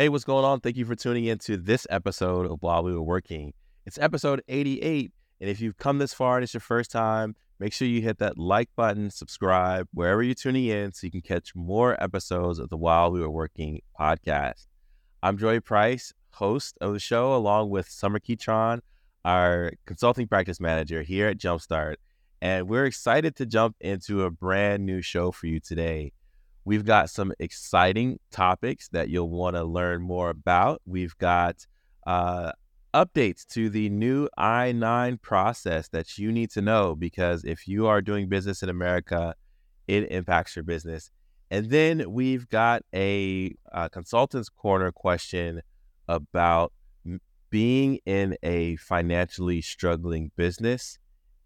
Hey, what's going on? Thank you for tuning in to this episode of While We Were Working. It's episode 88. And if you've come this far and it's your first time, make sure you hit that like button, subscribe wherever you're tuning in so you can catch more episodes of the While We Were Working podcast. I'm Joey Price, host of the show, along with Sommer Keytron, our consulting practice manager here at Jumpstart. And we're excited to jump into a brand new show for you today. We've got some exciting topics that you'll want to learn more about. We've got uh, updates to the new I 9 process that you need to know because if you are doing business in America, it impacts your business. And then we've got a, a consultant's corner question about being in a financially struggling business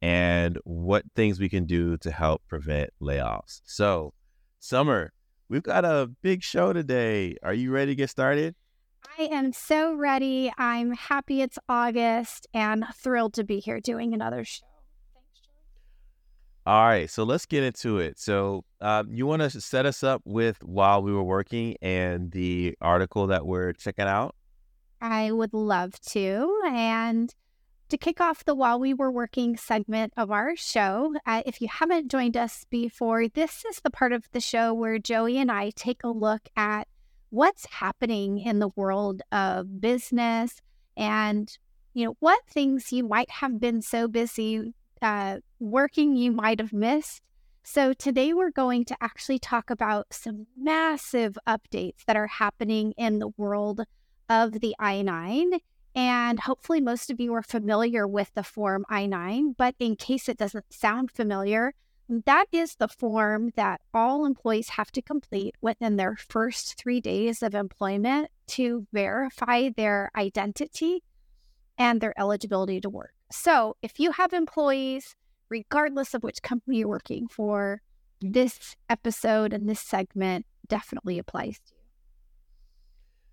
and what things we can do to help prevent layoffs. So, Sommer, we've got a big show today. Are you ready to get started? I am so ready. I'm happy it's August and thrilled to be here doing another show. Thanks, All right, so let's get into it. So, um, you want to set us up with while we were working and the article that we're checking out? I would love to. And to kick off the While We Were Working segment of our show, uh, if you haven't joined us before, this is the part of the show where Joey and I take a look at what's happening in the world of business and you know what things you might have been so busy uh, working you might have missed. So today we're going to actually talk about some massive updates that are happening in the world of the i9 and hopefully, most of you are familiar with the Form I 9. But in case it doesn't sound familiar, that is the form that all employees have to complete within their first three days of employment to verify their identity and their eligibility to work. So, if you have employees, regardless of which company you're working for, this episode and this segment definitely applies to you.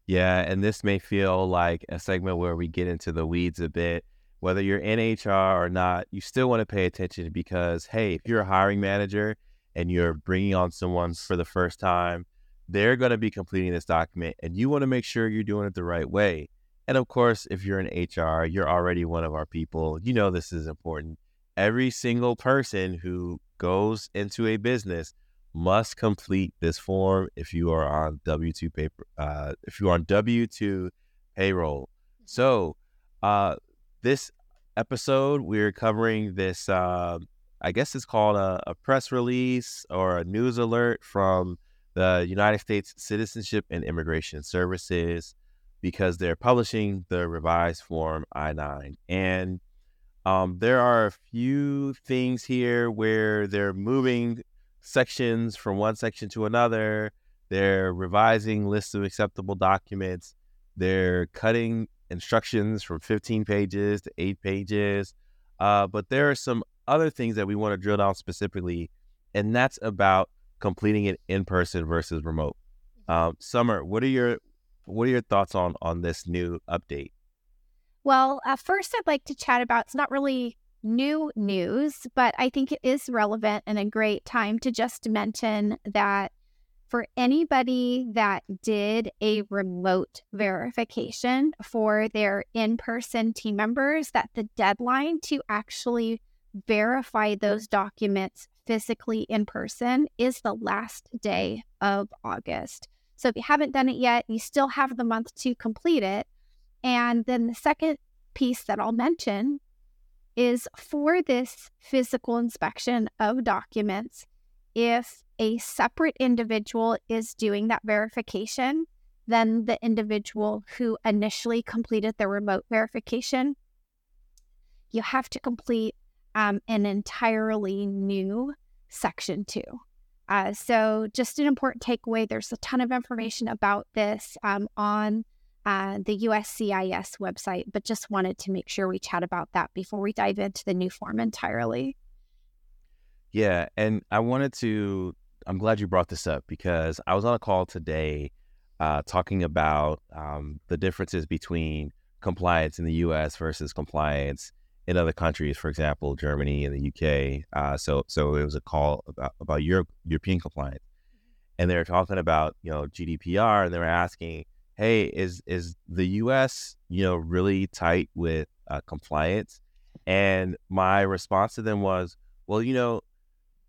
Yeah, and this may feel like a segment where we get into the weeds a bit. Whether you're in HR or not, you still want to pay attention because, hey, if you're a hiring manager and you're bringing on someone for the first time, they're going to be completing this document and you want to make sure you're doing it the right way. And of course, if you're in HR, you're already one of our people. You know this is important. Every single person who goes into a business must complete this form if you are on W two paper. Uh, if you are on W two payroll. So, uh, this episode we're covering this. Uh, I guess it's called a, a press release or a news alert from the United States Citizenship and Immigration Services because they're publishing the revised form I nine and. Um, there are a few things here where they're moving sections from one section to another. They're revising lists of acceptable documents. They're cutting instructions from 15 pages to eight pages. Uh, but there are some other things that we want to drill down specifically, and that's about completing it in person versus remote. Um, Sommer, what are your what are your thoughts on on this new update? Well, uh, first, I'd like to chat about it's not really new news, but I think it is relevant and a great time to just mention that for anybody that did a remote verification for their in person team members, that the deadline to actually verify those documents physically in person is the last day of August. So if you haven't done it yet, you still have the month to complete it. And then the second piece that I'll mention is for this physical inspection of documents, if a separate individual is doing that verification, then the individual who initially completed the remote verification, you have to complete um, an entirely new section two. Uh, so, just an important takeaway there's a ton of information about this um, on uh, the USCIS website, but just wanted to make sure we chat about that before we dive into the new form entirely. Yeah, and I wanted to. I'm glad you brought this up because I was on a call today uh, talking about um, the differences between compliance in the U.S. versus compliance in other countries, for example, Germany and the UK. Uh, so, so it was a call about about Europe, European compliance, and they were talking about you know GDPR, and they were asking hey, is is the U.S. you know really tight with uh, compliance? And my response to them was, well, you know,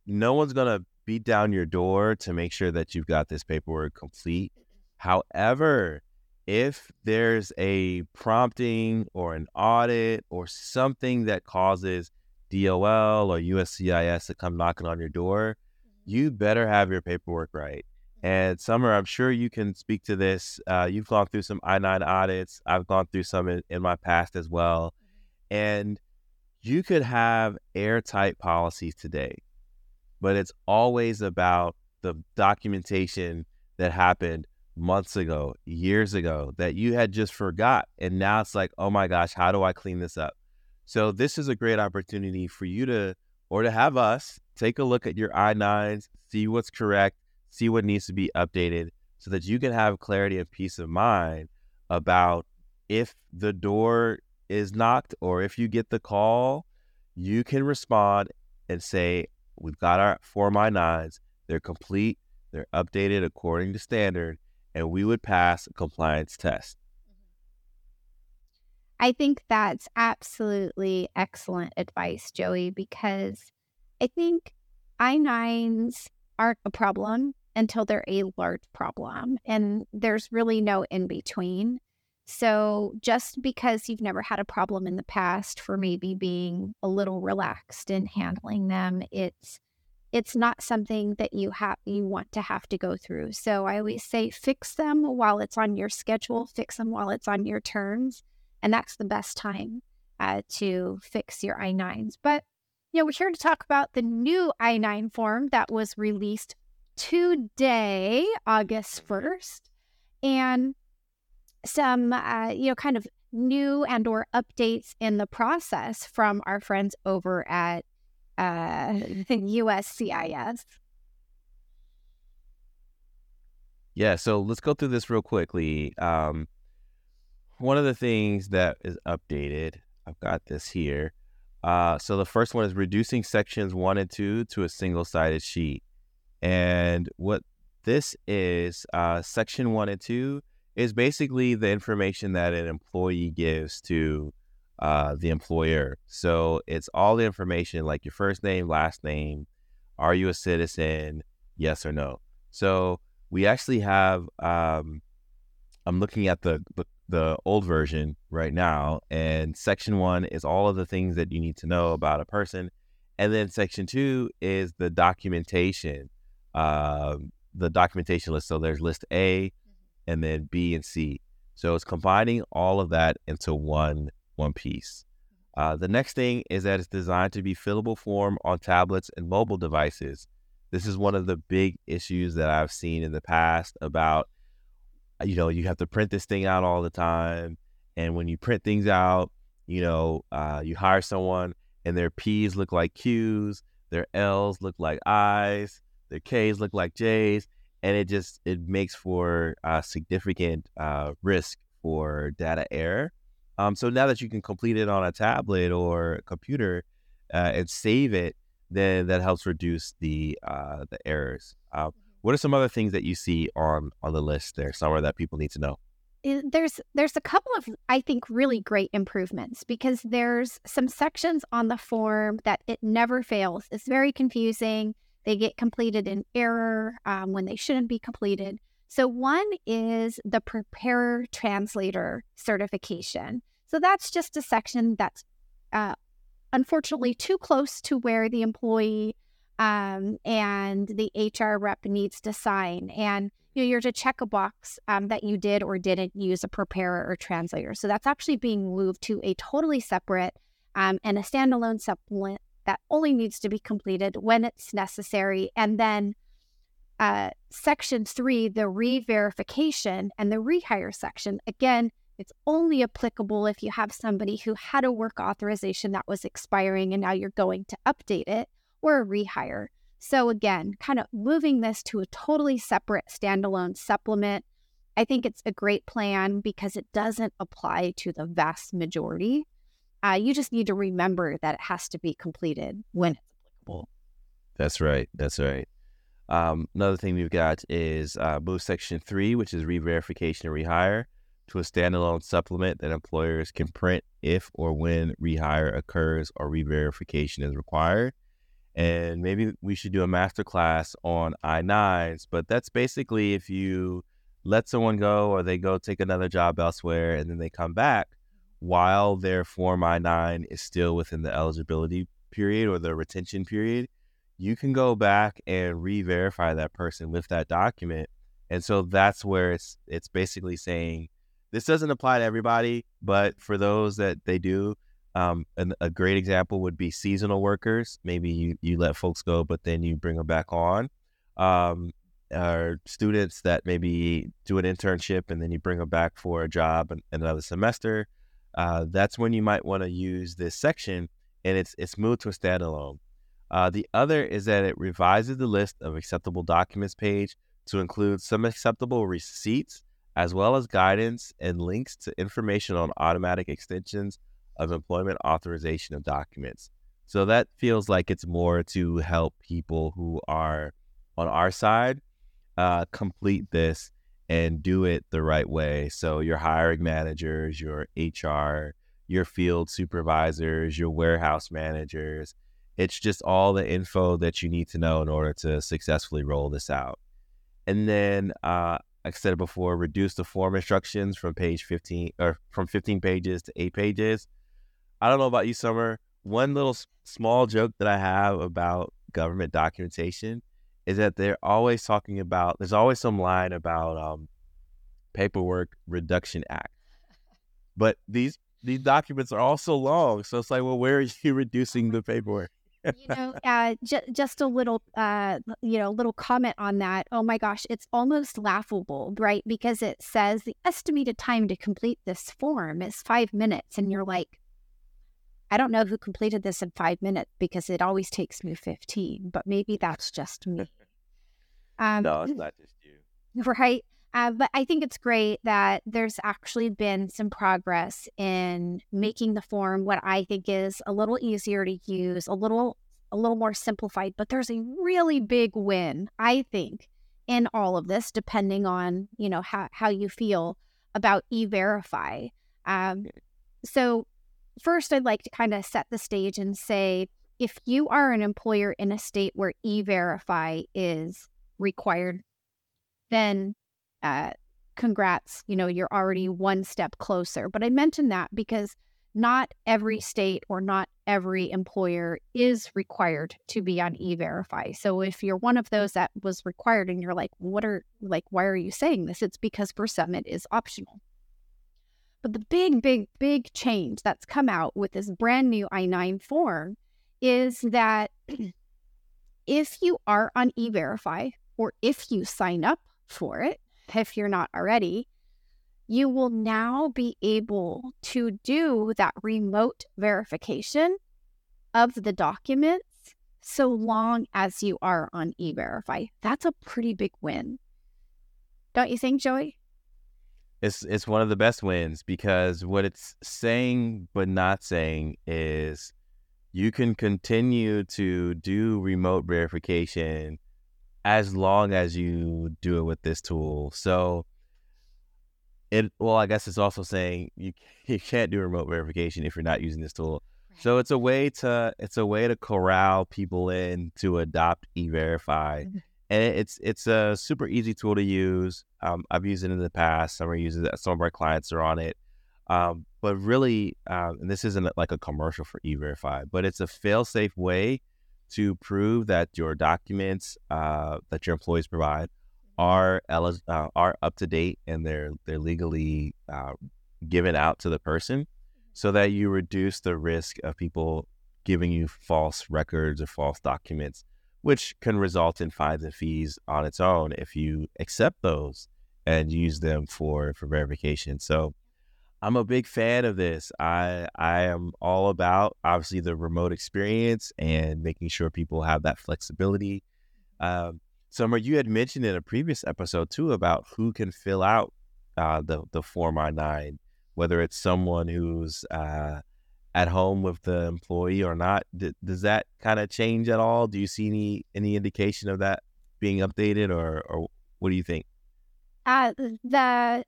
no one's gonna beat down your door to make sure that you've got this paperwork complete. However, if there's a prompting or an audit or something that causes DOL or USCIS to come knocking on your door, you better have your paperwork right. And Sommer, I'm sure you can speak to this. Uh, you've gone through some I 9 audits. I've gone through some in, in my past as well. And you could have airtight policies today, but it's always about the documentation that happened months ago, years ago that you had just forgot. And now it's like, oh my gosh, how do I clean this up? So this is a great opportunity for you to, or to have us take a look at your I-9s, see what's correct, see what needs to be updated so that you can have clarity and peace of mind about if the door is knocked or if you get the call, you can respond and say, We've got our four I-9s, they're complete, they're updated according to standard, and we would pass a compliance test. I think that's absolutely excellent advice, Joey, because I think I 9s aren't a problem until they're a large problem. And there's really no in between. So just because you've never had a problem in the past for maybe being a little relaxed in handling them, it's it's not something that you have you want to have to go through. So I always say fix them while it's on your schedule, fix them while it's on your terms, and that's the best time uh, to fix your I-9s. But you know, we're here to talk about the new I-9 form that was released today, August 1st, and some, uh, you know, kind of new and or updates in the process from our friends over at uh, USCIS. Yeah, so let's go through this real quickly. Um, one of the things that is updated, I've got this here. Uh, so the first one is reducing sections one and two to a single sided sheet. And what this is, uh, section one and two is basically the information that an employee gives to uh, the employer. So it's all the information like your first name, last name, are you a citizen, yes or no. So we actually have, um, I'm looking at the, the, the old version right now, and section one is all of the things that you need to know about a person. And then section two is the documentation uh, the documentation list. So there's list A, mm-hmm. and then B and C. So it's combining all of that into one one piece. Mm-hmm. Uh, the next thing is that it's designed to be fillable form on tablets and mobile devices. This is one of the big issues that I've seen in the past about, you know, you have to print this thing out all the time. And when you print things out, you know, uh, you hire someone and their P's look like Q's, their L's look like I's, their K's look like J's, and it just it makes for a significant uh, risk for data error. Um, so now that you can complete it on a tablet or a computer uh, and save it, then that helps reduce the uh, the errors. Uh, what are some other things that you see on on the list there, Sommer that people need to know? There's there's a couple of I think really great improvements because there's some sections on the form that it never fails. It's very confusing. They get completed in error um, when they shouldn't be completed. So, one is the preparer translator certification. So, that's just a section that's uh, unfortunately too close to where the employee um, and the HR rep needs to sign. And you know, you're to check a box um, that you did or didn't use a preparer or translator. So, that's actually being moved to a totally separate um, and a standalone supplement that only needs to be completed when it's necessary. And then uh, section three, the re verification and the rehire section, again, it's only applicable if you have somebody who had a work authorization that was expiring and now you're going to update it or a rehire. So, again, kind of moving this to a totally separate standalone supplement. I think it's a great plan because it doesn't apply to the vast majority uh, you just need to remember that it has to be completed when it's applicable. That's right. That's right. Um, another thing we've got is uh, move section three, which is re-verification and rehire, to a standalone supplement that employers can print if or when rehire occurs or re-verification is required. And maybe we should do a master class on I-9s, but that's basically if you let someone go or they go take another job elsewhere and then they come back while their Form I 9 is still within the eligibility period or the retention period, you can go back and re verify that person with that document. And so that's where it's it's basically saying this doesn't apply to everybody, but for those that they do, um, and a great example would be seasonal workers. Maybe you, you let folks go, but then you bring them back on. Um, or students that maybe do an internship and then you bring them back for a job in, another semester. Uh, that's when you might want to use this section, and it's it's moved to a standalone. Uh, the other is that it revises the list of acceptable documents page to include some acceptable receipts, as well as guidance and links to information on automatic extensions of employment authorization of documents. So that feels like it's more to help people who are on our side uh, complete this and do it the right way. So your hiring managers, your HR, your field supervisors, your warehouse managers, it's just all the info that you need to know in order to successfully roll this out. And then, uh, like I said before, reduce the form instructions from page 15 or from 15 pages to eight pages. I don't know about you, Sommer. One little small joke that I have about government documentation is that they're always talking about there's always some line about um, paperwork reduction act. But these these documents are all so long so it's like well where are you reducing the paperwork? You know uh, j- just a little uh, you know little comment on that. Oh my gosh it's almost laughable right? Because it says the estimated time to complete this form is five minutes and you're like I don't know who completed this in five minutes because it always takes me 15, but maybe that's just me. Um, no, it's not just you. Right. Uh, but I think it's great that there's actually been some progress in making the form what I think is a little easier to use, a little a little more simplified. But there's a really big win, I think, in all of this, depending on you know how how you feel about e-verify. Um, so first, I'd like to kind of set the stage and say if you are an employer in a state where e verify is required, then uh, congrats, you know, you're already one step closer. But I mentioned that because not every state or not every employer is required to be on e-verify. So if you're one of those that was required and you're like what are like why are you saying this? It's because for some it is optional but the big, big, big change that's come out with this brand new I 9 form is that if you are on e verify or if you sign up for it, if you're not already, you will now be able to do that remote verification of the documents so long as you are on e verify. That's a pretty big win. Don't you think, Joey? It's it's one of the best wins because what it's saying but not saying is you can continue to do remote verification as long as you do it with this tool. So it well, I guess it's also saying you you can't do remote verification if you're not using this tool. So it's a way to it's a way to corral people in to adopt e-verify. Mm-hmm. Mm-hmm and it's it's a super easy tool to use. Um, I've used it in the past. Some are using. Some of our clients are on it. Um, but really, um, and this isn't like a commercial for E-Verify, but it's a fail-safe way to prove that your documents uh, that your employees provide are uh, are up to date and they're they're legally uh, given out to the person, so that you reduce the risk of people giving you false records or false documents which can result in fines and fees on its own if you accept those and use them for for verification. So I'm a big fan of this. I I am all about obviously the remote experience and making sure people have that flexibility. Um, Sommer, you had mentioned in a previous episode too about who can fill out uh, the the Form I nine, whether it's someone who's uh, at home with the employee or not. D- does that kind of change at all? Do you see any any indication of that being updated, or or what do you think? Uh, the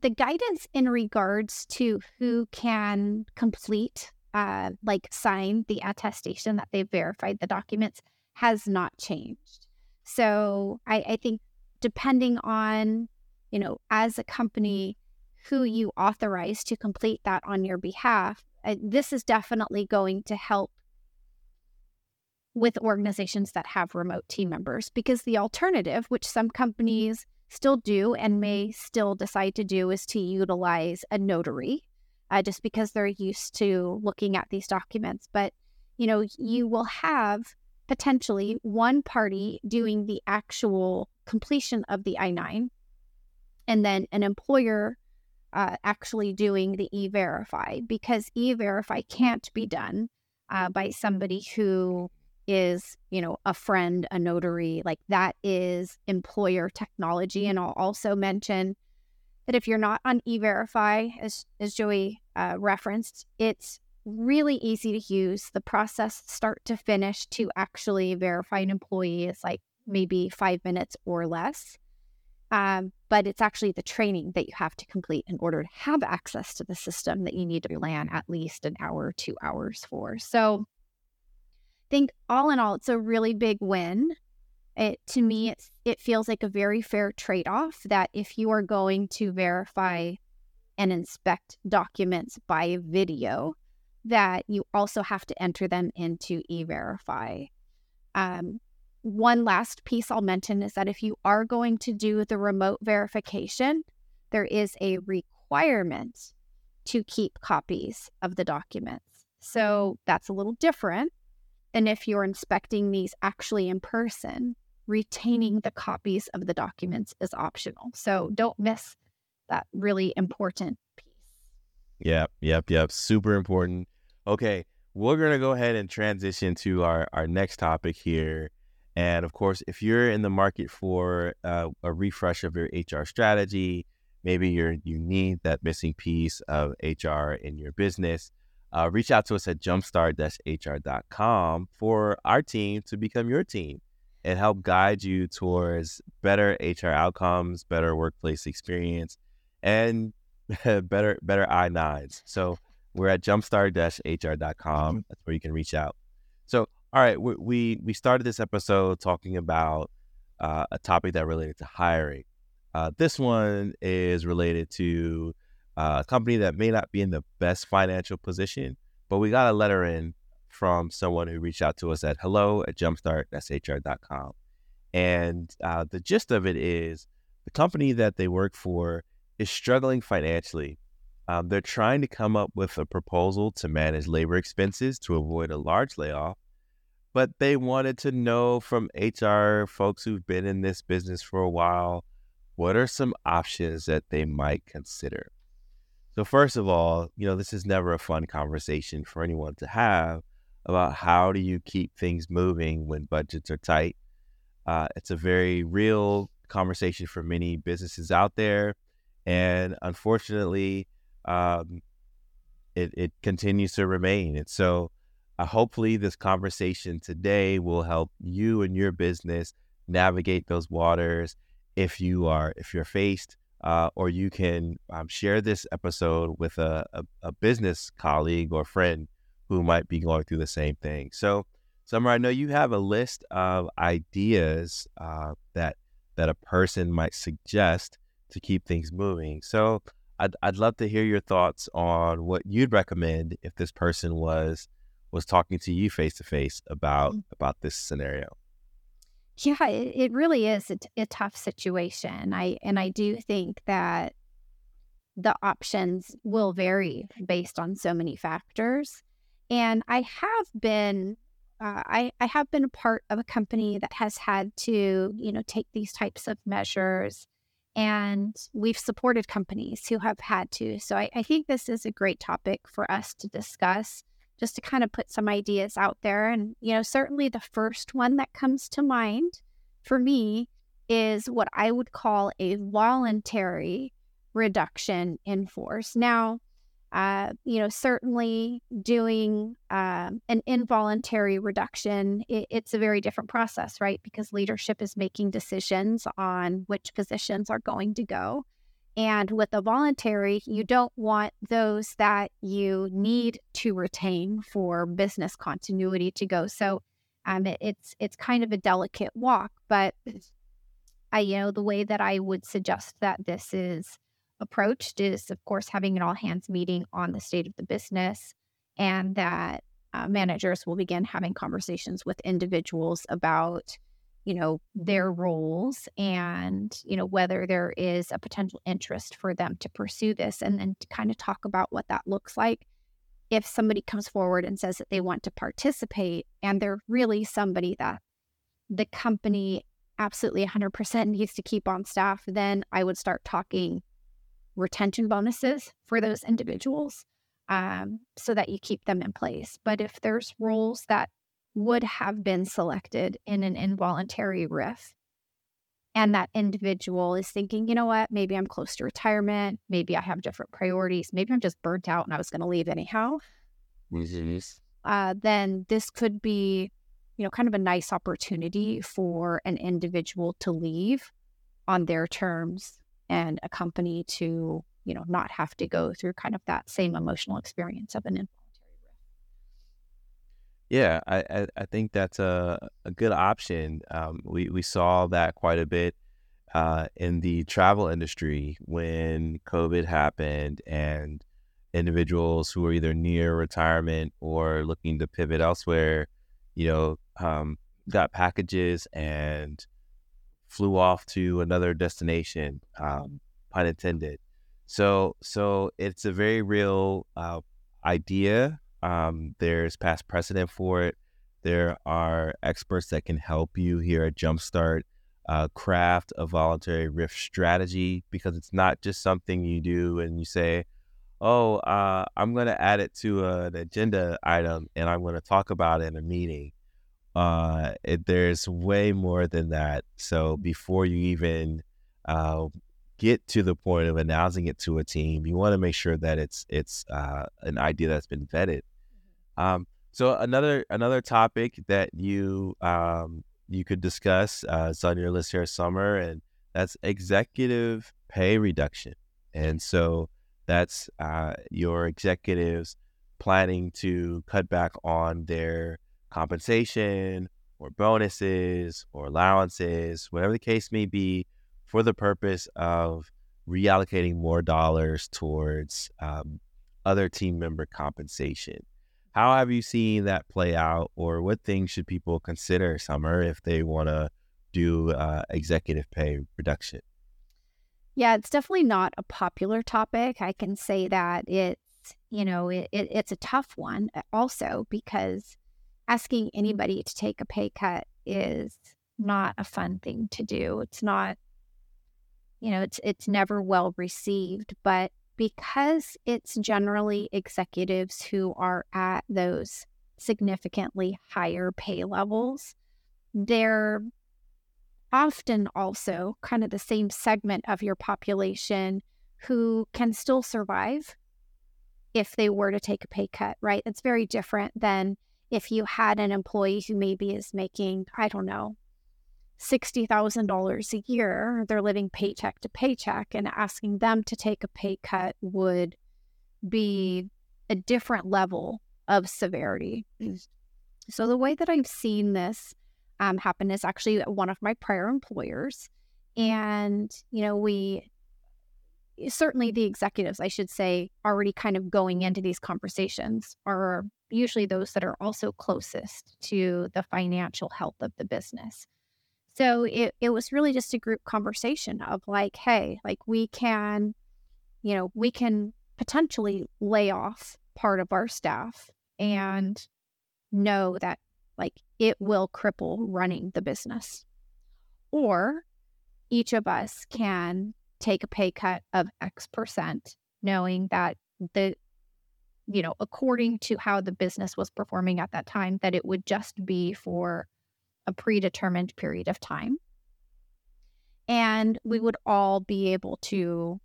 the guidance in regards to who can complete, uh, like sign the attestation that they've verified the documents has not changed. So I, I think depending on, you know, as a company, who you authorize to complete that on your behalf, uh, this is definitely going to help with organizations that have remote team members because the alternative, which some companies still do and may still decide to do, is to utilize a notary uh, just because they're used to looking at these documents. But, you know, you will have potentially one party doing the actual completion of the I 9 and then an employer uh, actually doing the e verify because e verify can't be done uh, by somebody who is, you know, a friend, a notary. Like that is employer technology. And I'll also mention that if you're not on e verify, as, as Joey uh, referenced, it's really easy to use. The process, start to finish, to actually verify an employee is like maybe five minutes or less. Um, but it's actually the training that you have to complete in order to have access to the system that you need to plan at least an hour, two hours for. So, I think all in all, it's a really big win. It to me, it's it feels like a very fair trade off. That if you are going to verify and inspect documents by video, that you also have to enter them into e-verify. Um, one last piece I'll mention is that if you are going to do the remote verification, there is a requirement to keep copies of the documents. So that's a little different than if you're inspecting these actually in person. Retaining the copies of the documents is optional. So don't miss that really important piece. Yep, yep, yep. Super important. Okay, we're going to go ahead and transition to our, our next topic here and of course, if you're in the market for uh, a refresh of your HR strategy, maybe you're you need that missing piece of HR in your business, uh, reach out to us at jumpstart-hr.com for our team to become your team and help guide you towards better HR outcomes, better workplace experience, and better better I9s. So we're at jumpstart-hr.com. That's where you can reach out. All right, we we, we started this episode talking about uh, a topic that related to hiring. Uh, this one is related to uh, a company that may not be in the best financial position, but we got a letter in from someone who reached out to us at hello at jumpstart.hr.com. And uh, the gist of it is the company that they work for is struggling financially. Um, they're trying to come up with a proposal to manage labor expenses to avoid a large layoff but they wanted to know from HR folks who've been in this business for a while what are some options that they might consider. So, first of all, you know, this is never a fun conversation for anyone to have about how do you keep things moving when budgets are tight. Uh, it's a very real conversation for many businesses out there. And unfortunately, um, it, it continues to remain. And so, uh, hopefully, this conversation today will help you and your business navigate those waters. If you are, if you're faced, uh, or you can um, share this episode with a, a, a, business colleague or friend who might be going through the same thing. So, Sommer, I know you have a list of ideas uh, that that a person might suggest to keep things moving. So, I'd I'd love to hear your thoughts on what you'd recommend if this person was was talking to you face to face about mm-hmm. about this scenario. Yeah, it, it really is a, a tough situation. I and I do think that the options will vary based on so many factors. And I have been uh, I, I have been a part of a company that has had to, you know, take these types of measures. And we've supported companies who have had to. So I, I think this is a great topic for us to discuss just to kind of put some ideas out there. And, you know, certainly the first one that comes to mind for me is what I would call a voluntary reduction in force. Now, Uh, you know, certainly doing um, an involuntary reduction, it, it's a very different process, right? Because leadership is making decisions on which positions are going to go. And with a voluntary, you don't want those that you need to retain for business continuity to go. So um, it, it's it's kind of a delicate walk, but I you know the way that I would suggest that this is approached is, of course, having an all hands meeting on the state of the business, and that uh, managers will begin having conversations with individuals about you know their roles and you know whether there is a potential interest for them to pursue this and then to kind of talk about what that looks like. If somebody comes forward and says that they want to participate and they're really somebody that the company absolutely 100% needs to keep on staff then i would start talking retention bonuses for those individuals um, so that you keep them in place. But if there's roles that would have been selected in an involuntary RIF. And that individual is thinking, you know what, maybe I'm close to retirement. Maybe I have different priorities. Maybe I'm just burnt out and I was going to leave anyhow. Uh, then this could be, you know, kind of a nice opportunity for an individual to leave on their terms and a company to, you know, not have to go through kind of that same emotional experience of an yeah, I, I, I think that's a, a good option. Um, we, we saw that quite a bit uh, in the travel industry when COVID happened and individuals who were either near retirement or looking to pivot elsewhere, you know, um, got packages and flew off to another destination, um, pun intended. So, so it's a very real uh, idea um, there's past precedent for it. There are experts that can help you here at Jumpstart uh, craft a voluntary RIF strategy because it's not just something you do and you say, oh, uh, I'm going to add it to an agenda item and I'm going to talk about it in a meeting. Uh, it, there's way more than that. So before you even uh, get to the point of announcing it to a team, you want to make sure that it's it's uh, an idea that's been vetted. Um, so another another topic that you um, you could discuss uh, is on your list here, Sommer, and that's executive pay reduction. And so that's uh, your executives planning to cut back on their compensation or bonuses or allowances, whatever the case may be, for the purpose of reallocating more dollars towards um, other team member compensation. How have you seen that play out, or what things should people consider, Sommer, if they want to do uh, executive pay reduction? Yeah, it's definitely not a popular topic. I can say that it's you know it, it, it's a tough one also because asking anybody to take a pay cut is not a fun thing to do. It's not you know, it's it's never well received, but because it's generally executives who are at those significantly higher pay levels, they're often also kind of the same segment of your population who can still survive if they were to take a pay cut, right? It's very different than if you had an employee who maybe is making, I don't know, $60,000 a year, they're living paycheck to paycheck, and asking them to take a pay cut would be a different level of severity. So, the way that I've seen this um, happen is actually one of my prior employers. And, you know, we certainly the executives, I should say, already kind of going into these conversations are usually those that are also closest to the financial health of the business. So it, it was really just a group conversation of like, hey, like we can, you know, we can potentially lay off part of our staff and know that like it will cripple running the business. Or each of us can take a pay cut of X percent, knowing that the, you know, according to how the business was performing at that time, that it would just be for a predetermined period of time. And we mm-hmm. would all be able to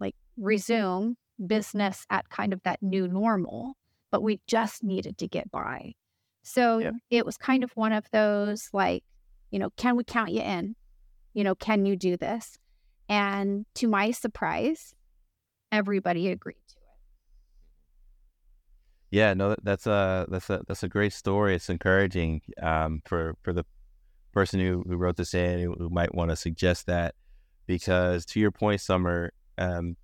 like resume business at kind of that new normal, but we just needed to get by. So yeah. it was kind of one of those like, you know, can we count you in? You know, can you do this? And to my surprise, everybody agreed. Yeah, no, that's a that's a that's a great story. It's encouraging um, for for the person who, who wrote this in who, might want to suggest that because to your point, Sommer, um,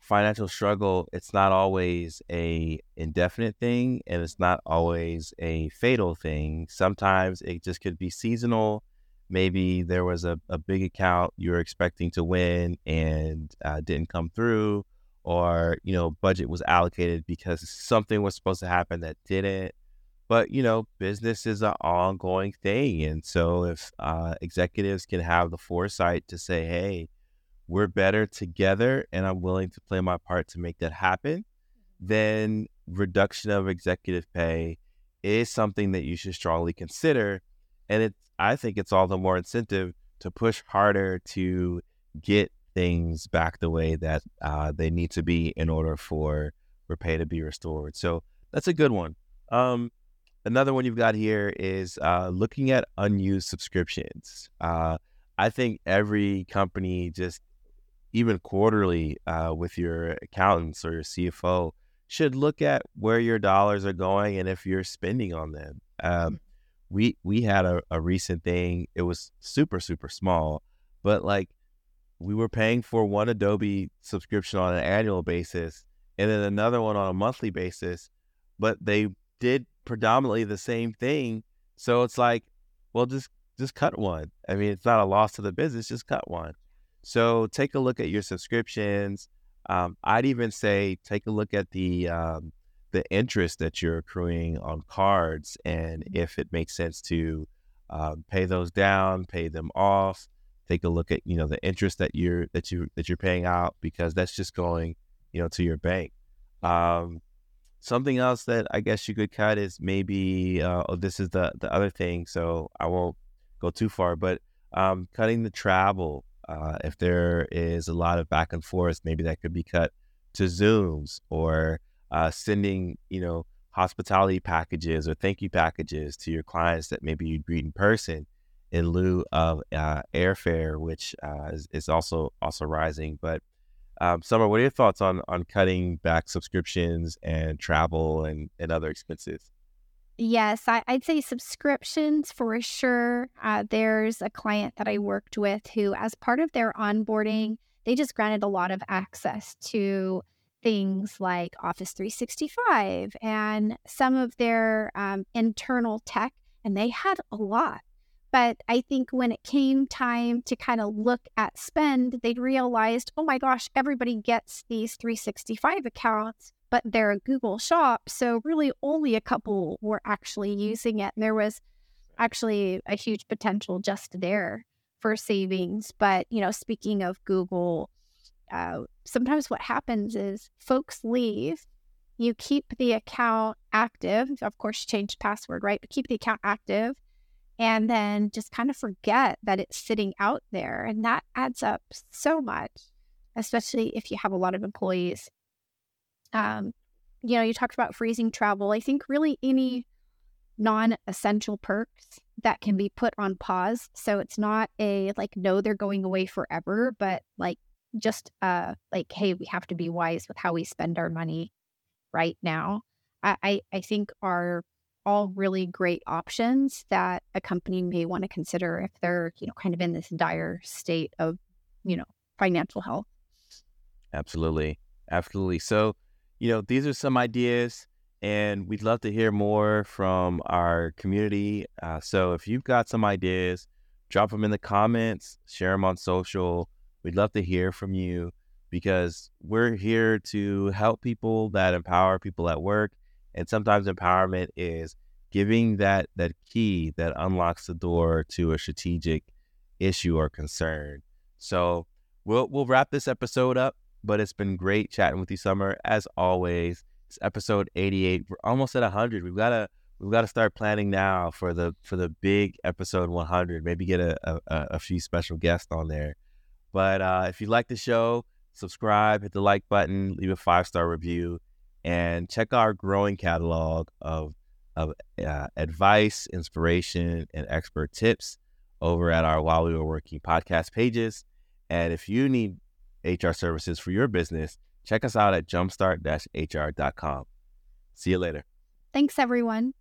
financial struggle it's not always a indefinite thing and it's not always a fatal thing. Sometimes it just could be seasonal. Maybe there was a, a big account you were expecting to win and uh, didn't come through or you know budget was allocated because something was supposed to happen that didn't. But you know business is an ongoing thing and so if uh, executives can have the foresight to say hey we're better together and i'm willing to play my part to make that happen then reduction of executive pay is something that you should strongly consider and it's I think it's all the more incentive to push harder to get things back the way that uh, they need to be in order for for pay to be restored. So that's a good one. Um, another one you've got here is uh, looking at unused subscriptions. Uh, I think every company just even quarterly uh, with your accountants or your CFO should look at where your dollars are going and if you're spending on them. Um, we we had a, a recent thing. It was super super small, but like we were paying for one Adobe subscription on an annual basis and then another one on a monthly basis, but they did predominantly the same thing. So it's like, well, just just cut one. I mean, it's not a loss to the business, just cut one. So take a look at your subscriptions. Um, I'd even say take a look at the um, the interest that you're accruing on cards and if it makes sense to um, pay those down, pay them off, take a look at you know the interest that you're that you that you're paying out because that's just going you know to your bank. Um, something else that I guess you could cut is maybe uh, oh this is the the other thing, so I won't go too far, but um, cutting the travel. Uh, if there is a lot of back and forth, maybe that could be cut to Zooms or uh, sending, you know, hospitality packages or thank you packages to your clients that maybe you'd greet in person in lieu of uh, airfare, which uh, is, is, also also rising. But um, Sommer, what are your thoughts on on cutting back subscriptions and travel and, and other expenses? Yes, I, would say subscriptions for sure. Uh, there's a client that I worked with who, as part of their onboarding, they just granted a lot of access to things like Office 365 and some of their um, internal tech, and they had a lot. But I think when it came time to kind of look at spend, they realized, oh my gosh, everybody gets these 365 accounts, but they're a Google shop. So really only a couple were actually using it. And there was actually a huge potential just there for savings. But, you know, speaking of Google, uh, sometimes what happens is folks leave. You keep the account active. Of course, change password, right? But keep the account active and then just kind of forget that it's sitting out there. And that adds up so much, especially if you have a lot of employees. Um, you know, you talked about freezing travel. I think really any non essential perks that can be put on pause. So it's not a like, no, they're going away forever, but like just uh like hey we have to be wise with how we spend our money right now i i, I think are all really great options that a company may want to consider if they're you know kind of in this dire state of you know financial health. Absolutely. Absolutely. So you know these are some ideas and we'd love to hear more from our community. Uh, so if you've got some ideas drop them in the comments share them on social. We'd love to hear from you because we're here to help people that empower people at work. And sometimes empowerment is giving that that key that unlocks the door to a strategic issue or concern. So we'll we'll wrap this episode up, but it's been great chatting with you, Sommer. As always, it's episode 88. We're almost at 100. We've got to we've got to start planning now for the for the big episode 100. Maybe get a, a, a few special guests on there. But uh, if you like the show, subscribe, hit the like button, leave a five star review, and check our growing catalog of of uh, advice, inspiration, and expert tips over at our While We Were Working podcast pages. And if you need HR services for your business, check us out at jumpstart-hr.com. See you later. Thanks, everyone.